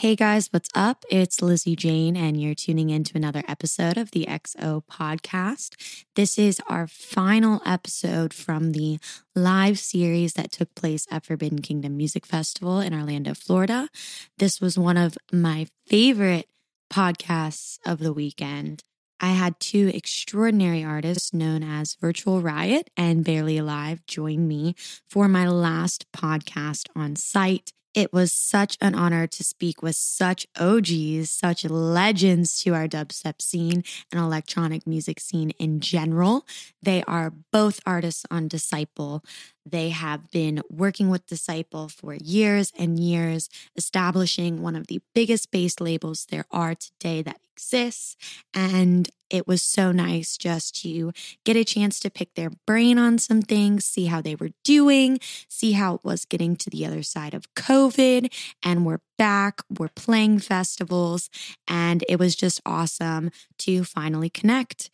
Hey guys, what's up? It's Lizzy Jane, and you're tuning in to another episode of the XO podcast. This is our final episode from the live series that took place at Forbidden Kingdom Music Festival in Orlando, Florida. This was one of my favorite podcasts of the weekend. I had two extraordinary artists known as Virtual Riot and Barely Alive join me for my last podcast on site. It was such an honor to speak with such OGs, such legends to our dubstep scene and electronic music scene in general. They are both artists on Disciple. They have been working with Disciple for years and years, establishing one of the biggest bass labels there are today that exists. And it was so nice just to get a chance to pick their brain on some things, see how they were doing, see how it was getting to the other side of COVID. And we're back, we're playing festivals, and it was just awesome to finally connect.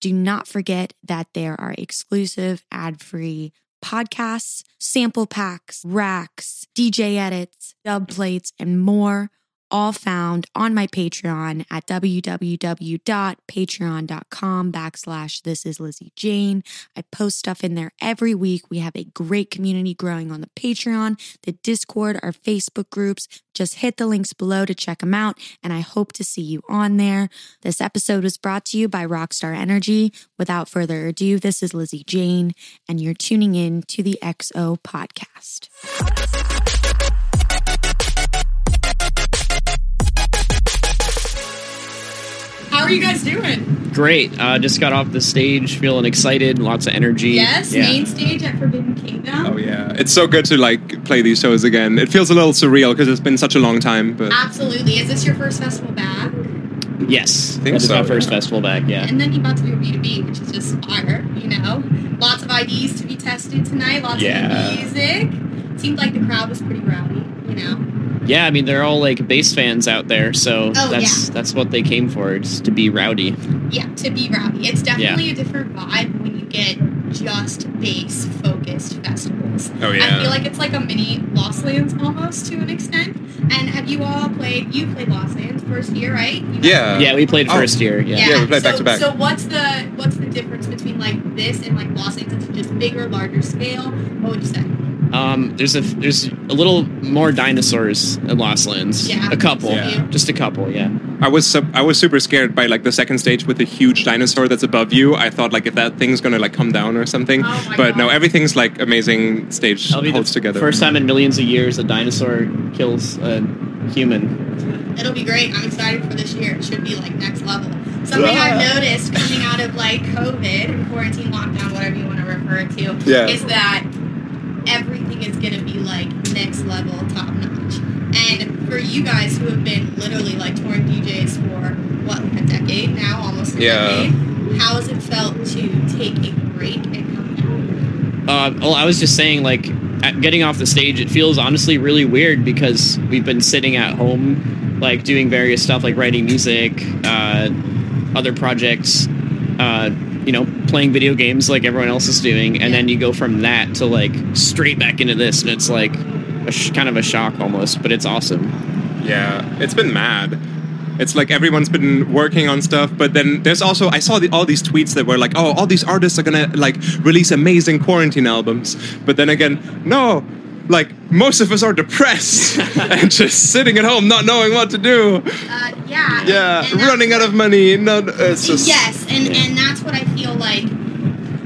Do not forget that there are exclusive ad free podcasts, sample packs, racks, DJ edits, dub plates, and more all found on my Patreon at www.patreon.com backslash this is Lizzy Jane. I post stuff in there every week. We have a great community growing on the Patreon, the Discord, our Facebook groups. Just hit the links below to check them out, and I hope to see you on there. This episode was brought to you by Rockstar Energy. Without further ado, this is Lizzy Jane, and you're tuning in to the XO podcast. Are you guys doing? Great. Uh, just got off the stage, feeling excited, lots of energy. Yes, Yeah. main stage at Forbidden Kingdom. Oh yeah, it's so good to like play these shows again. It feels a little surreal because it's been such a long time, but Absolutely. Is this your first festival back? Yes, think that is so, my first yeah. festival back. Yeah. And then you about to do B2B, which is just fire, you know? Lots of IDs to be tested tonight, lots Yeah. of music. Seemed like the crowd was pretty rowdy, you know? Yeah, I mean they're all like bass fans out there, so Oh, that's that's what they came for, just to be rowdy. Yeah, to be rowdy. It's definitely a different vibe when you get just bass focused festivals. oh yeah. I feel like it's like a mini Lost Lands almost to an extent. And have you all played? You played Lost Lands first year, right? You guys Yeah. yeah, we played Oh. first year. Yeah. Yeah, we played so, back to back. So what's the what's the difference between like this and like Lost Lands? It's just bigger, larger scale. What would you say? Um, there's a there's a little more dinosaurs in Lost Lands. Yeah. A couple. Yeah. Just a couple. Yeah. I was sup- I was super scared by like the second stage with the huge dinosaur that's above you. I thought like if that thing's gonna like come down or something, Oh my but no, everything's like amazing stage That'll be the holds together. first time in millions of years a dinosaur kills a human. It'll be great. I'm excited for this year. It should be like next level. Something Yeah. I've noticed coming out of like COVID, quarantine, lockdown, whatever you want to refer it to, Yeah. is that everything is going to be like next level, top notch. And for you guys who have been literally like touring DJs for what, like a decade now, almost a Yeah. decade, how has it felt to take a break and come back? Uh, well, I was just saying, like, at getting off the stage, it feels honestly really weird because we've been sitting at home, like, doing various stuff, like writing music, uh, other projects, uh, you know, playing video games like everyone else is doing, and then you go from that to like straight back into this, and it's like sh- kind of a shock almost, but it's awesome. Yeah, it's been mad. It's like everyone's been working on stuff, but then there's also I saw the, all these tweets that were like, "Oh, all these artists are gonna like release amazing quarantine albums," but then again, no. Like most of us are depressed and just sitting at home, not knowing what to do. Uh, yeah. Yeah, and that's- running out of money. Not it's just yes, and Yeah. and that's what I feel like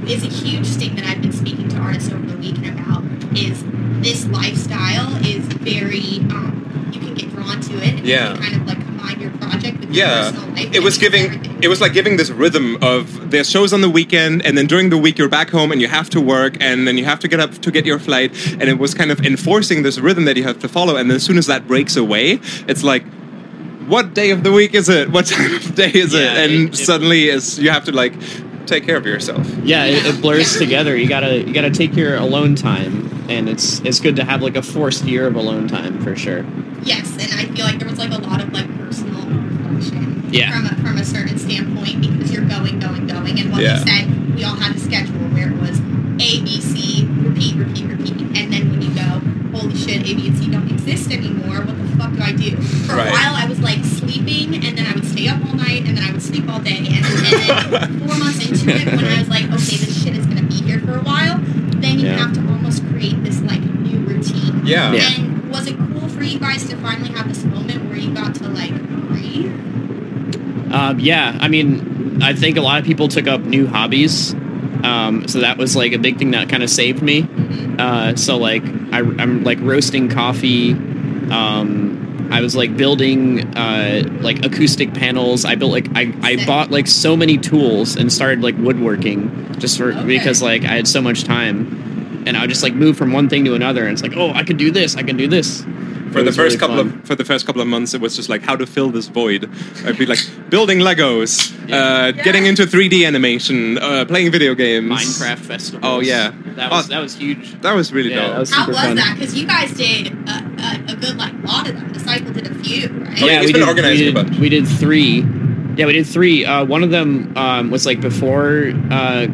is a huge thing that I've been speaking to artists over the weekend about is this lifestyle is very um, you can get drawn to it and Yeah. you can kind of like combine your project with your Yeah, it was giving. It was like giving this rhythm of there's shows on the weekend, and then during the week you're back home and you have to work, and then you have to get up to get your flight, and it was kind of enforcing this rhythm that you have to follow. And then as soon as that breaks away, it's like, what day of the week is it? What time of day is Yeah, it? And it- it- suddenly, is you have to like take care of yourself. Yeah, it, it blurs together. You gotta you gotta take your alone time, and it's it's good to have like a forced year of alone time for sure. yes, and I feel like there was like a lot of like personal reflection yeah. from, a, from a certain standpoint because you're going, going, going. And what yeah. said, we all had a schedule where it was A, B, C, repeat, repeat, repeat. And then when you go, holy shit, A, B, and C don't exist anymore, what the fuck do I do? For right. a while, I was like sleeping, and then I would stay up all night, and then I would sleep all day. And, and then four months into it, when I was like, okay, this shit is going to be here for a while, then you yeah. have to almost create this like new routine. Yeah. yeah. And was it cool for you guys to finally have this moment where you got to like breathe? Um, yeah, I mean, I think a lot of people took up new hobbies. Um, so that was like a big thing that kind of saved me. Uh, so like I, I'm like roasting coffee. Um, I was like building uh, like acoustic panels. I built like I, I bought like so many tools and started like woodworking just for Okay. because like I had so much time, and I would just like move from one thing to another. And it's like, oh, I could do this. I can do this. For the first really couple fun. of for the first couple of months, it was just like how to fill this void. I'd be like building Legos, uh, getting into 3D animation, uh, playing video games. Minecraft festival. Oh, yeah. that was Oh, that was huge. That was really Yeah, dope. was How was fun. that? Because you guys did a, a, a good like lot of them. The cycle did a few, right? Oh, yeah, he's we been did, organizing we a did, bunch. We did three. Yeah, we did three. Uh, one of them um, was like before uh,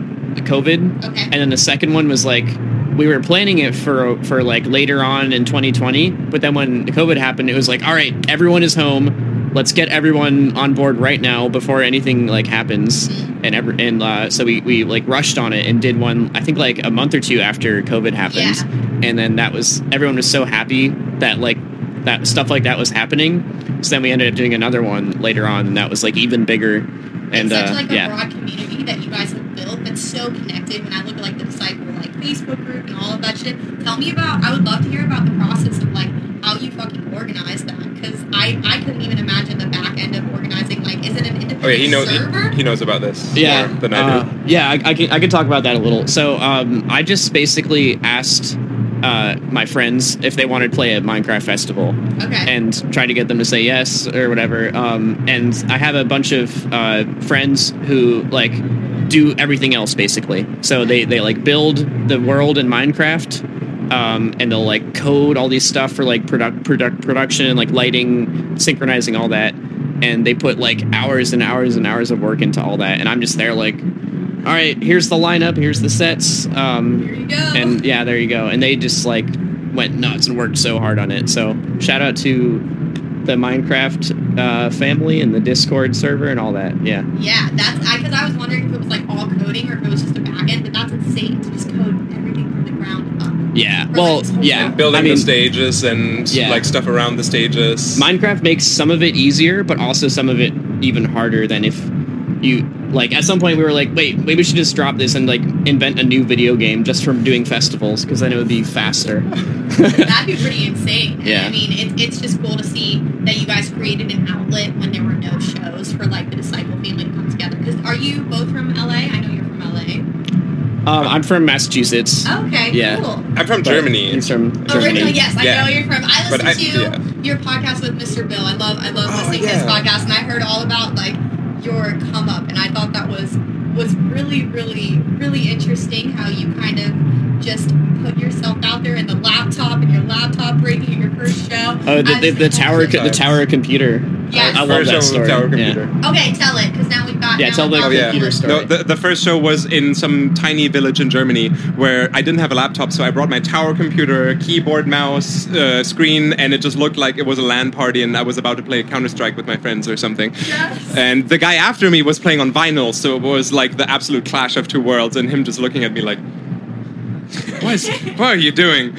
COVID, Okay. and then the second one was like we were planning it for for like later on in 2020. But then when COVID happened, it was like, all right, everyone is home. Let's get everyone on board right now before anything like happens. And every, and uh, so we, we like rushed on it and did one. I think like a month or two after COVID happened, Yeah. and then that was everyone was so happy that like that stuff like that was happening. So then we ended up doing another one later on, and that was like even bigger. And it's such uh, like a yeah, broad community that you guys have built that's so connected. When I look at like the disciple like Facebook group and all of that shit, tell me about. I would love to hear about the process of like how you fucking organize that because I I couldn't even imagine the back end of organizing. Like, is it an independent yeah, he knows server? he, he knows about this yeah, more than I do. uh, yeah. I, I can I can talk about that a little. So um, I just basically asked uh, my friends if they wanted to play a Minecraft festival. okay. and try to get them to say yes or whatever. Um, and I have a bunch of uh, friends who like do everything else basically. So they they like build the world in Minecraft. Um, and they'll like code all these stuff for like product, product production, like lighting, synchronizing all that, and they put like hours and hours and hours of work into all that. And I'm just there like, all right, here's the lineup, here's the sets, um, Here you go. and yeah, there you go. And they just like went nuts and worked so hard on it. So shout out to the Minecraft uh, family and the Discord server and all that. Yeah, yeah, that's I because I was wondering if it was like all coding or if it was just a backend, but that's insane to just code everything from the ground up. yeah. Or, Well, like, yeah. And building I mean, the stages and Yeah. like stuff around the stages. Minecraft makes some of it easier, but also some of it even harder than if you like. At some point, we were like, wait, maybe we should just drop this and like invent a new video game just from doing festivals because then it would be faster. That'd be pretty insane. Yeah. I mean, it, it's just cool to see that you guys created an outlet when there were no shows for like the disciple family to come together. Because are you both from LA? I know you're from LA. um, I'm from Massachusetts. Okay, Yeah. cool. I'm from Germany. He's from Originally, Germany. yes, I Yeah. know you're from. I But listened I- to yeah. your podcast with Mr. Bill. I love, I love Oh, listening to his podcast, and I heard all about like your come up, and I thought that was was really, really, really interesting. How you kind of just put yourself out there in the laptop and your laptop breaking at your first show. Oh, the, as the, the tower, also- the tower computer. Yes. I love First that show story. Tower Yeah. Okay, tell it, because now we've got. Yeah, tell the got Oh, yeah. computer story. No, the, the first show was in some tiny village in Germany where I didn't have a laptop, so I brought my tower computer, keyboard, mouse, uh, screen, and it just looked like it was a LAN party and I was about to play Counter Strike with my friends or something. Yes. And the guy after me was playing on vinyl, so it was like the absolute clash of two worlds, and him just looking at me like, "What is? what are you doing?"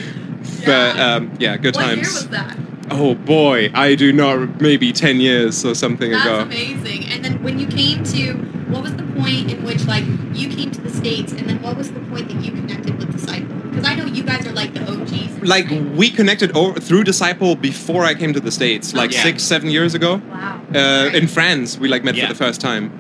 But um, yeah, good what year times. was that? Oh boy, I do not. Maybe ten years or something That's ago. amazing. And then when you came to, what was the point in which like you came to the states, and then what was the point that you connected with Disciple? Because I know you guys are like the OGs. Like right? we connected over through Disciple before I came to the states, like Yeah. six, seven years ago. Wow. Uh, Right. in France, we like met Yeah. for the first time.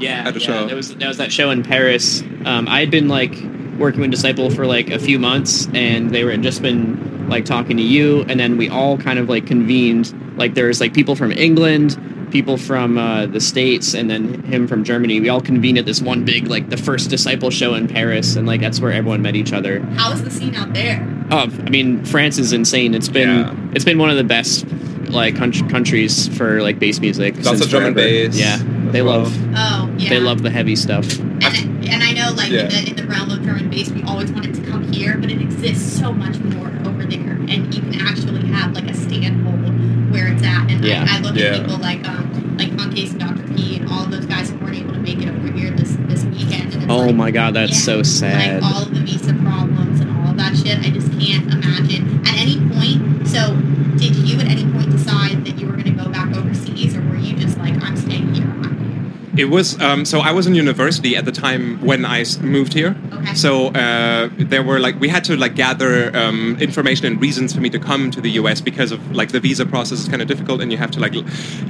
Yeah, at a yeah, show. There was there was that show in Paris. Um, I had been like working with Disciple for like a few months, and they were just been like talking to you, and then we all kind of like convened. Like there was like people from England, people from uh, the states, and then him from Germany. We all convened at this one big like the first Disciple show in Paris, and like that's where everyone met each other. How is the scene out there? Oh, I mean, France is insane. It's been Yeah. it's been one of the best like coun- countries for like bass music. Lots since of drum and bass Yeah, they well. love Oh, yeah. they love the heavy stuff. And, and I know, like, Yeah. in, the, in the realm of drum and bass, we always wanted to come here, but it exists so much more over there. And you can actually have, like, a stand hold where it's at. And Yeah. I, I look Yeah. at people like, um, like Concase and Dr. P and all of those guys who weren't able to make it over here this this weekend. And Oh like, my god, that's yeah, so sad. Like all of the visa problems and all of that shit. I just can't imagine. At any point, so did you at any point decide that you were going to go back overseas, or were you just like, I'm staying here? I'm It was um, so I was in university at the time when I moved here. Okay. So uh, there were like we had to like gather um, information and reasons for me to come to the U.S. because of like the visa process is kind of difficult and you have to like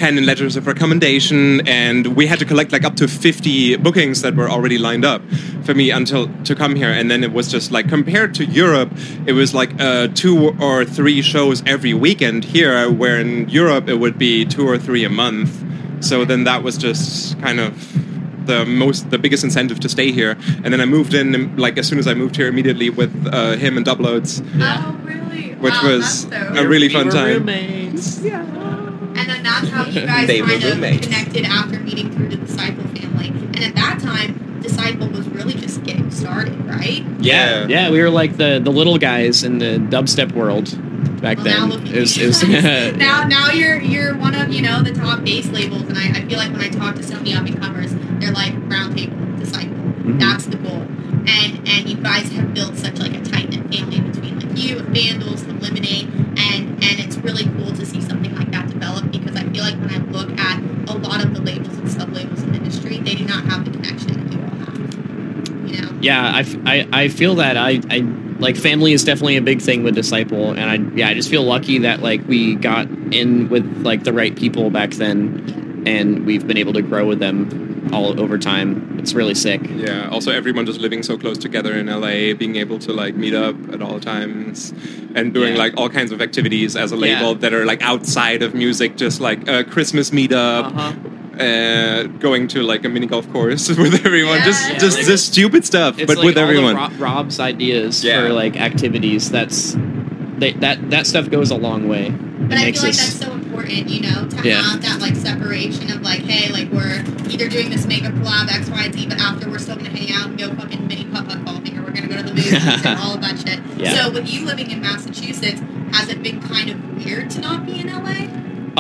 hand in letters of recommendation and we had to collect like up to 50 bookings that were already lined up for me until to come here and then it was just like compared to Europe it was like uh, two or three shows every weekend here where in Europe it would be two or three a month. So then that was just kind of the most, the biggest incentive to stay here. And then I moved in, like as soon as I moved here, immediately with uh, him and Dubloadz, Oh, really? which Wow, was so a really We fun time. roommates. Yeah. And then that's how you guys They were kind of roommates. connected after meeting through the Disciple family. And at that time, Disciple was really just getting started, right? Yeah, yeah, we were like the the little guys in the dubstep world back Well, now then. look It was, it was now, now you're you're one of you know the top bass labels, and I, I feel like when I talk to so many up and comers, they're like Roundtable, Disciple. Mm-hmm. That's the goal. And and you guys have built such like a tight knit family between like you and Vandals and Lemonade, and and it's really cool to see something like that develop because I feel like when I look at a lot of the labels and sub labels in the industry, they do not have the connection that you all have. You know. yeah, I, f- I, I feel that I, I like family is definitely a big thing with Disciple, and I yeah I just feel lucky that like we got in with like the right people back then, and we've been able to grow with them all over time. It's really sick. Yeah. Also, everyone just living so close together in LA, being able to like meet up at all times, and doing Yeah. like all kinds of activities as a Yeah. label that are like outside of music, just like a Christmas meetup. Uh-huh. Uh, going to like a mini golf course with everyone, just Yeah. just Like- just stupid stuff, It's but like with all of everyone. Rob, Rob's ideas Yeah. for like activities. That's they, that that stuff goes a long way. But it I makes feel like us that's so important, you know, to Yeah. have that like separation of like, hey, like we're either doing this makeup collab X, Y, and Z, but after we're still gonna hang out and go fucking mini putt putt golfing, or we're gonna go to the movies and all of that shit. Yeah. So with you living in Massachusetts, has it been kind of weird to not be in LA?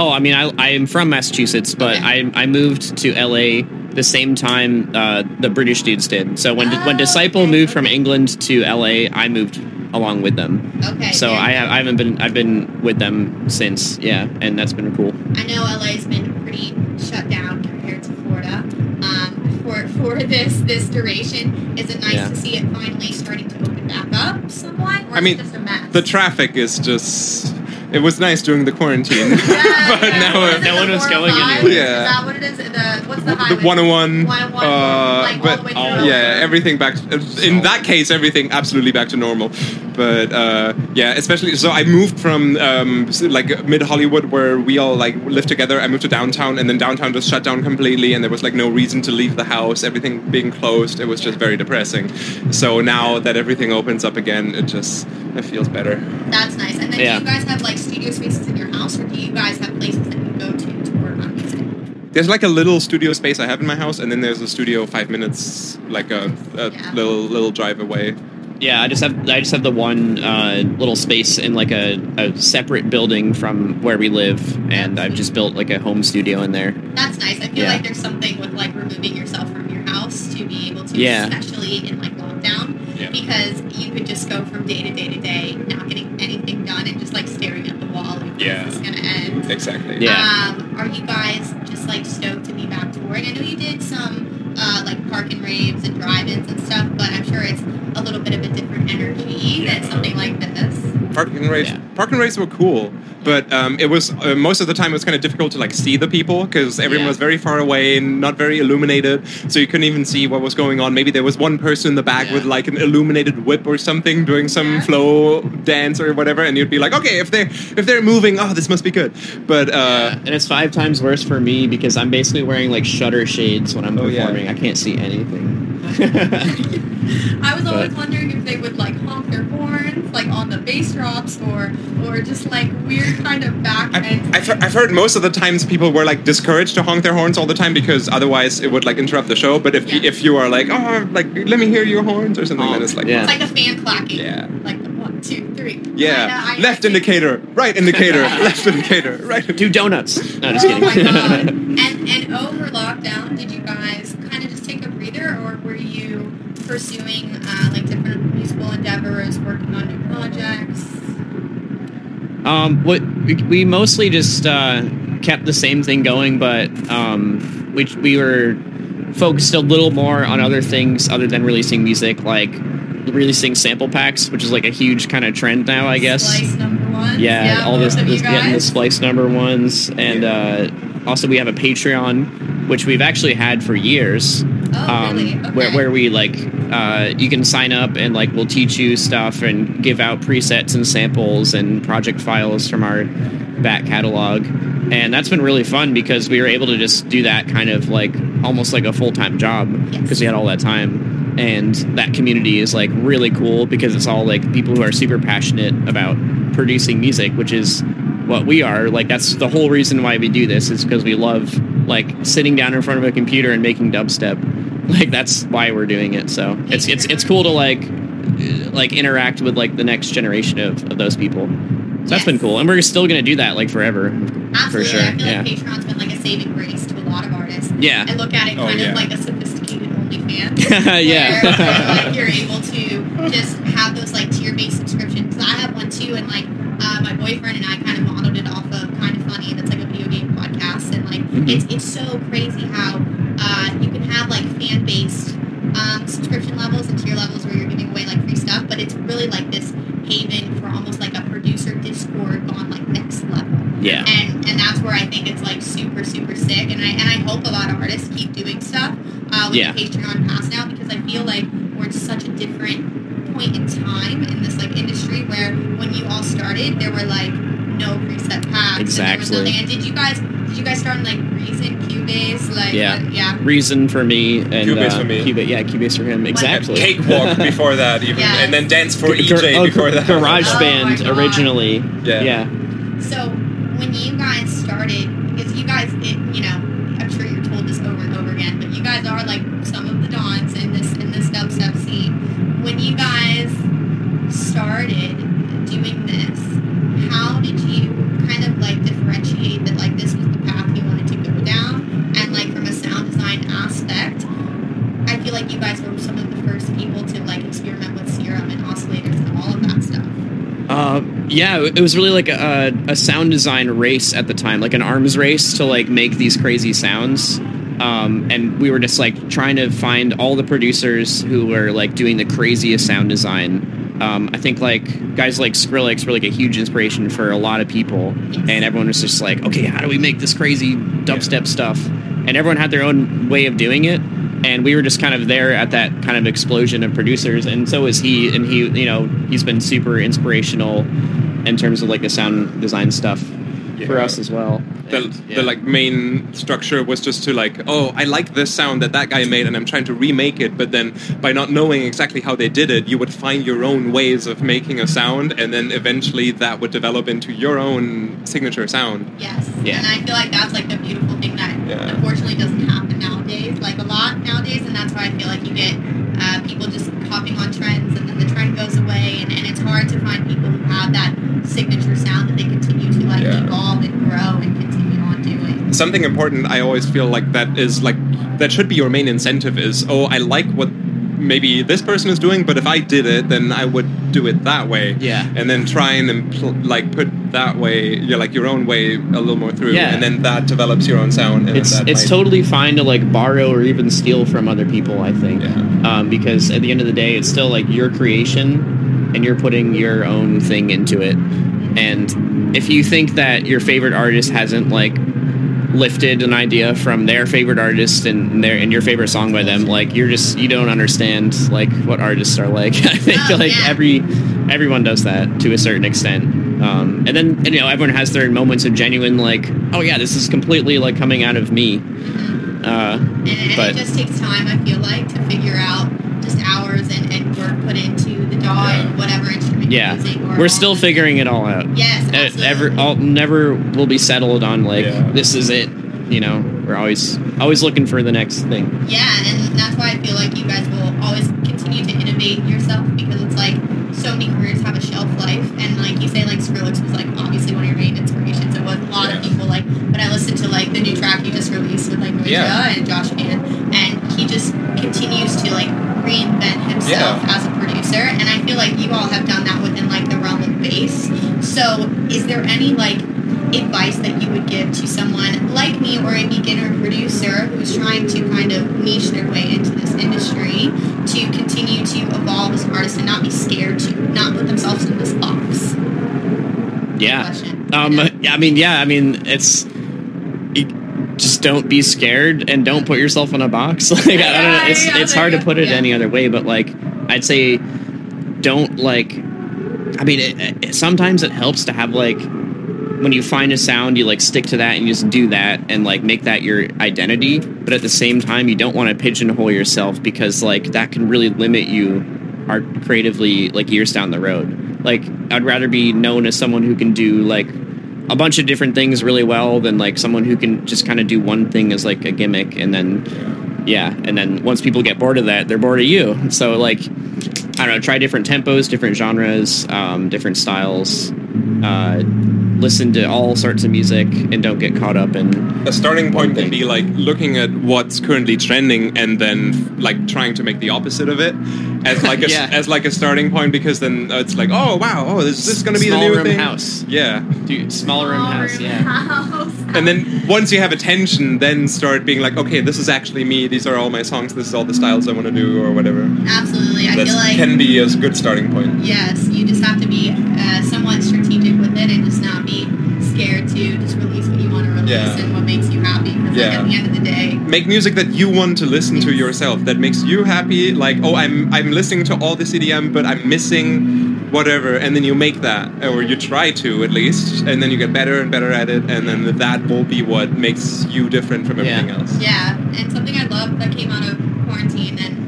Oh, I mean, I, I am from Massachusetts, but Okay. I, I moved to LA the same time uh, the British dudes did. So when when Oh, Disciple okay, moved from. England to LA, I moved along with them. Okay. So yeah. I, have, I haven't been I've been with them since, yeah, and that's been cool. I know LA's been pretty shut down compared to Florida. Um, for for this this duration, is it nice Yeah. to see it finally starting to open back up somewhat? Or I is mean, it just a mess? The traffic is just. It was nice during the quarantine, Yeah, but yeah. now What is it, no one was going anywhere. Yeah. that what it is? The what's the highway? the 101, 101, uh, like all but the way all- through. yeah, everything back. in that case, everything absolutely back to normal. But uh, yeah, especially so. I moved from um, like mid Hollywood, where we all like lived together. I moved to downtown, and then downtown just shut down completely, and there was like no reason to leave the house. Everything being closed, it was just very depressing. So now that everything opens up again, it just it feels better. That's nice. And then Yeah. do you guys have like studio spaces in your house, or do you guys have places that you go to to work on music? There's like a little studio space I have in my house, and then there's a studio five minutes, like a, a Yeah. little little drive away. Yeah, I just have I just have the one uh, little space in like a, a separate building from where we live, and I've just built like a home studio in there. That's nice. I feel Yeah. like there's something with like removing yourself from your house to be able to, Yeah. especially in like lockdown, Yeah. because you could just go from day to day to day, not getting anything done, and just like staring at the wall. Like, when Yeah. is gonna end? Exactly. Yeah. Um, are you guys just like stoked to be back to work? I know you did some uh, like park and raves and drive-ins and stuff, but I'm sure it's a little bit of a different energy than something like this. Park and race. Yeah. Park and race were cool, but um, it was uh, most of the time it was kind of difficult to like see the people because everyone Yeah. was very far away and not very illuminated, so you couldn't even see what was going on. Maybe there was one person in the back Yeah. with like an illuminated whip or something doing some Yeah. flow dance or whatever, and you'd be like, okay, if they if they're moving, oh, this must be good. But uh, and it's five times worse for me because I'm basically wearing like shutter shades when I'm Oh, yeah. performing. I can't see anything. I was always But- wondering if they would like honk their horns like on the bass drops or or just like weird kind of back end. I've, I've, heard, I've heard most of the times people were like discouraged to honk their horns all the time because otherwise it would like interrupt the show. But if you, Yeah. if you are like, oh, like let me hear your horns or something, Oh, then it's like, yeah. It's like a fan clacking. Yeah. Like the one, two, three. Yeah, I know, I- left I- indicator, right indicator, left indicator, right. Two donuts. No, just oh my kidding. god! and and over lockdown, did you guys kind of just take a breather, or were you pursuing uh, like different musical endeavors, working on new projects? Um, what we, we mostly just uh, kept the same thing going, but um, we we were focused a little more on other things other than releasing music, like releasing sample packs, which is like a huge kind of trend now, I guess. One. Yeah, all this, this getting the splice number ones, and uh, also we have a Patreon, which we've actually had for years. Oh, really? Okay. um, where, where we like uh, you can sign up and like we'll teach you stuff and give out presets and samples and project files from our back catalog and that's been really fun because we were able to just do that kind of like almost like a full-time job Yes. because we had all that time and that community is like really cool because it's all like people who are super passionate about producing music which is what we are like that's the whole reason why we do this is because we love like sitting down in front of a computer and making dubstep like that's why we're doing it so it's it's it's cool to like uh, like interact with like the next generation of, of those people so that's been cool and we're still gonna do that like forever Absolutely. for sure I feel yeah like Patreon's been like a saving grace to a lot of artists. yeah I look at it Oh, kind yeah. of like a sophisticated OnlyFans. yeah Where, where, like, you're able to just have those like tier-based subscriptions. I have one too, and like uh, my boyfriend and I kind of modeled it off of Kind of Funny, That's like a video game podcast, and like Mhm. it's it's so crazy how uh, you can have like fan-based um, subscription levels and tier levels where you're giving away like free stuff, but it's really like this haven for almost like a producer Discord gone like next level yeah and and that's where I think it's like super super sick, and I and I hope a lot of artists keep doing stuff uh, with Yeah. the Patreon pass now because I feel like we're at such a different point in time in this like industry where when you all started there were like no preset packs and there was Exactly. nothing. And did you guys did you guys start in like Reason, Cubase, like Yeah. what- yeah. reason for me and Cubase uh, for me. Cubase, yeah Cubase for him exactly Cakewalk before that, even, Yes. and then dance for Gar- EJ oh, before that. Garage Oh Band originally Yeah. yeah So when you guys started, because you guys, it, you know, I'm sure you're told this over and over again, but you guys are like some of the dons in this in this dubstep scene. When you guys started doing this, how did you kind of like differentiate that like this was the path you wanted to go down, and like from a sound design aspect? I feel like you guys were some of the first people to like experiment with serum and oscillators and all of that stuff. Uh, yeah, it was really like a, a sound design race at the time, like an arms race to like make these crazy sounds. Um, and we were just like trying to find all the producers who were like doing the craziest sound design. Um, I think like guys like Skrillex were like a huge inspiration for a lot of people, and everyone was just like, okay, how do we make this crazy dubstep stuff? And everyone had their own way of doing it, and we were just kind of there at that kind of explosion of producers and so is he and he you know he's been super inspirational in terms of like the sound design stuff for us as well the, And, yeah. the like main structure was just to like oh i like this sound that that guy made and i'm trying to remake it but then by not knowing exactly how they did it you would find your own ways of making a sound and then eventually that would develop into your own signature sound Yes. Yeah. And I feel like that's like the beautiful thing that Yeah. unfortunately doesn't happen like a lot nowadays, and that's why I feel like you get uh, people just hopping on trends and then the trend goes away, and, and it's hard to find people who have that signature sound that they continue to like Yeah. evolve and grow and continue on doing. something important i always feel like that is like that should be your main incentive is oh i like what maybe this person is doing but if i did it then i would do it that way Yeah. and then try and impl- like put that way you're like your own way a little more through Yeah. and then that develops your own sound and it's it's might- totally fine to like borrow or even steal from other people i think Yeah. um, because at the end of the day it's still like your creation and you're putting your own thing into it and if you think that your favorite artist hasn't like lifted an idea from their favorite artist and their and your favorite song by them like you're just you don't understand like what artists are like. I think Oh, like yeah. every everyone does that to a certain extent. Um, and then you know everyone has their moments of genuine like oh yeah this is completely like coming out of me. Uh, And, and But- it just takes time, I feel like, to figure out just hours and, and work put into the DAW and whatever instrument yeah or we're still figuring it all out Yes, Uh, absolutely. ever all, never will be settled on like Yeah. this is it you know we're always always looking for the next thing Yeah, and that's why I feel like you guys will always continue to innovate yourself because it's like so many careers have a shelf life, and like you say, like Skrillex was like obviously one of your main inspirations. It was a lot of people like, but I listened to like the new track you just released with like Noisia Yeah. and is there any like advice that you would give to someone like me or a beginner producer who's trying to kind of niche their way into this industry to continue to evolve as an artist and not be scared to not put themselves in this box? Yeah. Um, Yeah. I mean, yeah, I mean, it's just don't be scared and don't put yourself in a box. Like I, I don't know, it's Yeah, it's hard to put it Yeah. any other way, but like I'd say, don't like. I mean, it, it, sometimes it helps to have like when you find a sound, you like stick to that and you just do that and like make that your identity. But at the same time, you don't want to pigeonhole yourself because like that can really limit you art creatively like years down the road. Like I'd rather be known as someone who can do like a bunch of different things really well than like someone who can just kind of do one thing as like a gimmick and then yeah, and then once people get bored of that, they're bored of you. So like I don't know, try different tempos, different genres, um, different styles. Uh, listen to all sorts of music and don't get caught up in a starting point can be like looking at what's currently trending and then like trying to make the opposite of it as like a Yeah. as like a starting point because then it's like oh wow oh this, this is going to be small the new room thing house. yeah Dude, small room house, yeah. House. and then once you have attention then start being like okay this is actually me these are all my songs this is all the styles I want to do or whatever Absolutely. I that feel like can be a good starting point Yes, you just have to be uh, somewhat strategic Yeah. and what makes you happy. Because like, at the end of the day, make music that you want to listen to yourself that makes you happy like oh i'm i'm listening to all this edm but i'm missing whatever and then you make that or you try to at least and then you get better and better at it and then that will be what makes you different from everything Yeah. else yeah. And something I love that came out of quarantine and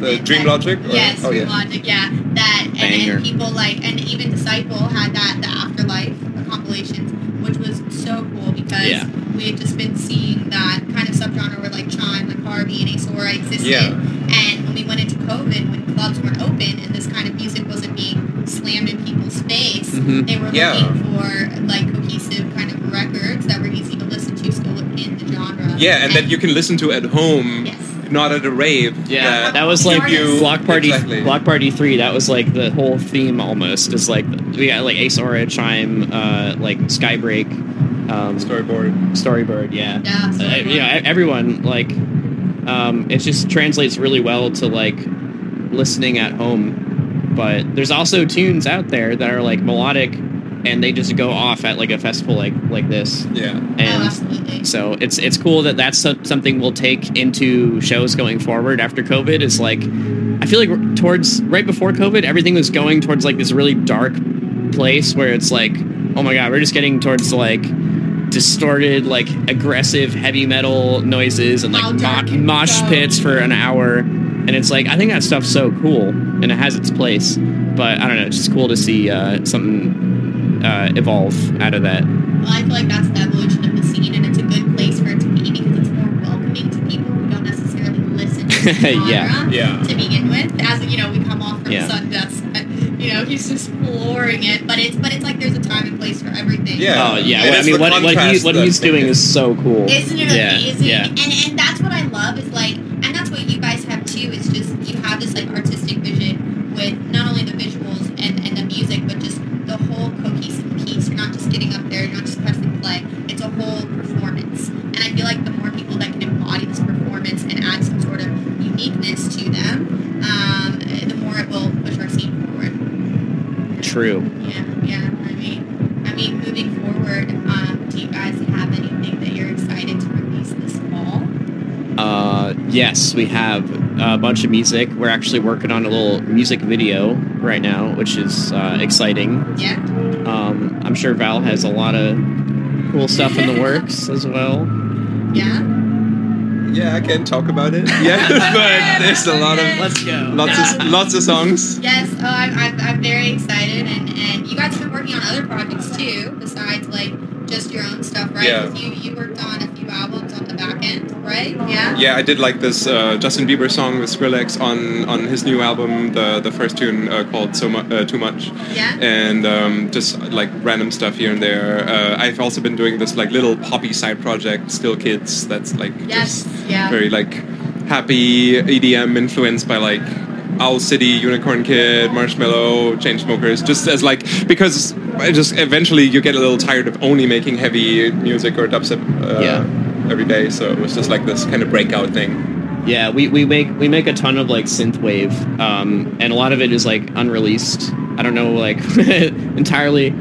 The Dream Logic, or- Yes, oh, Dream yeah. Logic. Yeah, that and, and people like and even Disciple had that the Afterlife compilations, which was so cool because Yeah. we had just been seeing that kind of subgenre where like Chime, like Harvey and Ace Aura existed. Yeah. And when we went into COVID, when clubs weren't open and this kind of music wasn't being slammed in people's face, Mhm. they were Yeah. looking for like cohesive kind of records that were easy to listen to still within the genre. yeah and that you can listen to at home Yes. Not at a rave Yeah, that that was like Artists. Block Party. Exactly. Block Party Three. That was like the whole theme almost. Is like we got like Ace Aura, Chime, uh, like Skybreak, um, storyboard Storybird. Yeah, Yeah, uh, Storyboard. yeah. Everyone like um, it just translates really well to like listening at home. But there's also tunes out there that are like melodic, and they just go off at like a festival like like this. yeah oh, And absolutely. so it's it's cool that that's something we'll take into shows going forward after COVID. Is like I feel like towards right before COVID, everything was going towards like this really dark place where it's like, oh my god, we're just getting towards like distorted, like aggressive heavy metal noises and like mo- dark can it mosh go? pits for an hour. And it's like I think that stuff's so cool and it has its place. But I don't know, it's just cool to see uh, something uh, evolve out of that. Well, I feel like that's the evolution of the scene, and it's a good place for it to be because it's more welcoming to people who don't necessarily listen to the genre Yeah. Yeah. to begin with. As you know, we come off from Yeah. Sun Dust, you know, he's just flooring it. But it's but it's like there's a time and place for everything. Yeah. Oh yeah, It well, I mean, what, what, he, what he's doing is so cool. Isn't it Yeah, amazing? yeah. And and that's what I love is like, and that's what you guys have too. Is just you have this like artistic vision with not only the visuals and and the music, but just the whole cohesive piece. You're not just getting up there, you're not just pressing play. It's a whole performance. And I feel like the more people that can embody this performance and add some sort of uniqueness to them, um, the more it will push our scene forward. True. Yeah, yeah. I mean, I mean, moving forward, um, do you guys have anything that you're excited to release this fall? Uh, yes, we have a bunch of music. We're actually working on a little music video right now, which is uh, exciting. Yeah. Um, I'm sure Val has a lot of cool stuff in the works as well. Yeah. yeah i can't talk about it yeah but there's a lot of Let's go. lots of lots of songs Yes. Oh, I'm, I'm, I'm very excited, and and you guys have been working on other projects too, besides like just your own stuff, right? Yeah. 'Cause You you worked on a few albums on the back end, right? right? Yeah. Yeah, I did like this uh, Justin Bieber song with Skrillex on on his new album, the the first tune uh, called "So Mu- uh, Too Much," Yeah. and um, just like random stuff here and there. Uh, I've also been doing this like little poppy side project, Still Kids. That's like Yes, just yeah. very like happy EDM influenced by like Owl City, Unicorn Kid, Marshmello, Chainsmokers. Just as like because I just eventually you get a little tired of only making heavy music or dubstep uh, Yeah. Every day. So it was just like this kind of breakout thing. Yeah, we, we make we make a ton of like synthwave, um, and a lot of it is like unreleased. I don't know like entirely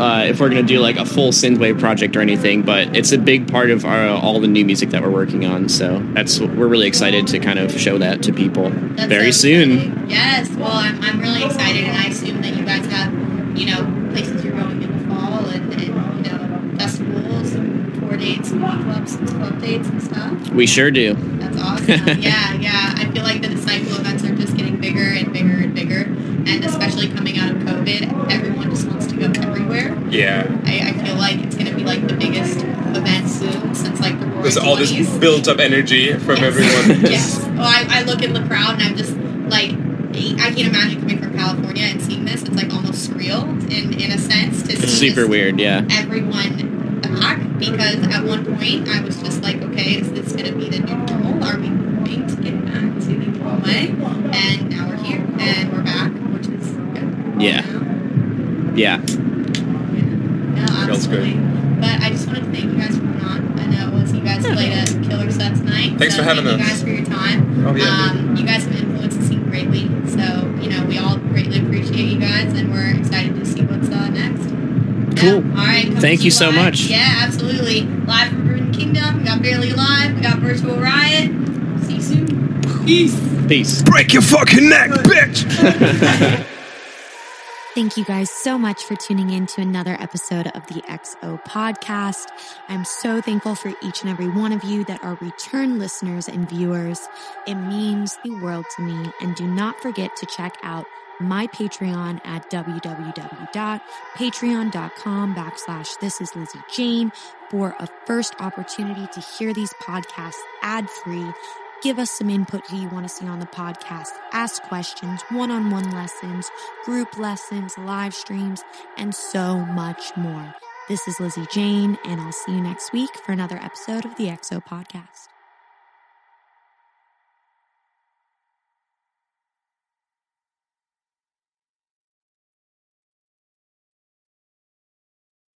uh, if we're gonna do like a full synthwave project or anything, but it's a big part of our all the new music that we're working on. So that's we're really excited to kind of show that to people That's very so soon. Yes. Well, I'm, I'm really excited, and I assume that you guys have, you know, places you're going in the fall, and, and you know, festivals, and tour dates, and clubs, and club dates, and stuff. We sure do. That's awesome. yeah, yeah. I feel like the disciple events are just getting bigger and bigger and bigger, and especially coming out of COVID, everyone just wants to go everywhere. Yeah. I, I feel like it's gonna be like the biggest event soon since like the Roaring There's all this built up energy from Yes. everyone. yes. Well, I, I look in the crowd and I'm just like, I can't imagine coming from California and seeing this. It's like almost surreal in, in a sense to see It's super weird. Yeah. everyone back because at one point I was just like, okay, is this going to be the new normal? Are we going to get back to the normal way? And now we're here and we're back, which is good. Yeah. Yeah. Yeah, Feels good. absolutely. But I just wanted to thank you guys for coming on. I know it was you guys played a killer set tonight. Thanks so for having thank us. you guys for your time. Oh, yeah. Um, you guys have influenced the scene greatly. So, you know, we all greatly appreciate you guys and we're excited to see what's uh, next. Cool. Yeah. All right. Thank to you so much. Yeah, absolutely. Live from Forbidden Kingdom. We got Barely Alive. We got Virtual Riot. See you soon. Peace. Peace. Break your fucking neck, bitch! Thank you guys so much for tuning in to another episode of the XO podcast. I'm so thankful for each and every one of you that are return listeners and viewers. It means the world to me. And do not forget to check out my Patreon at www.patreon.com backslash this is Lizzy Jane for a first opportunity to hear these podcasts ad free give us some input who you want to see on the podcast, ask questions, one on one lessons, group lessons, live streams, and so much more. This is Lizzy Jane, and I'll see you next week for another episode of the XO podcast.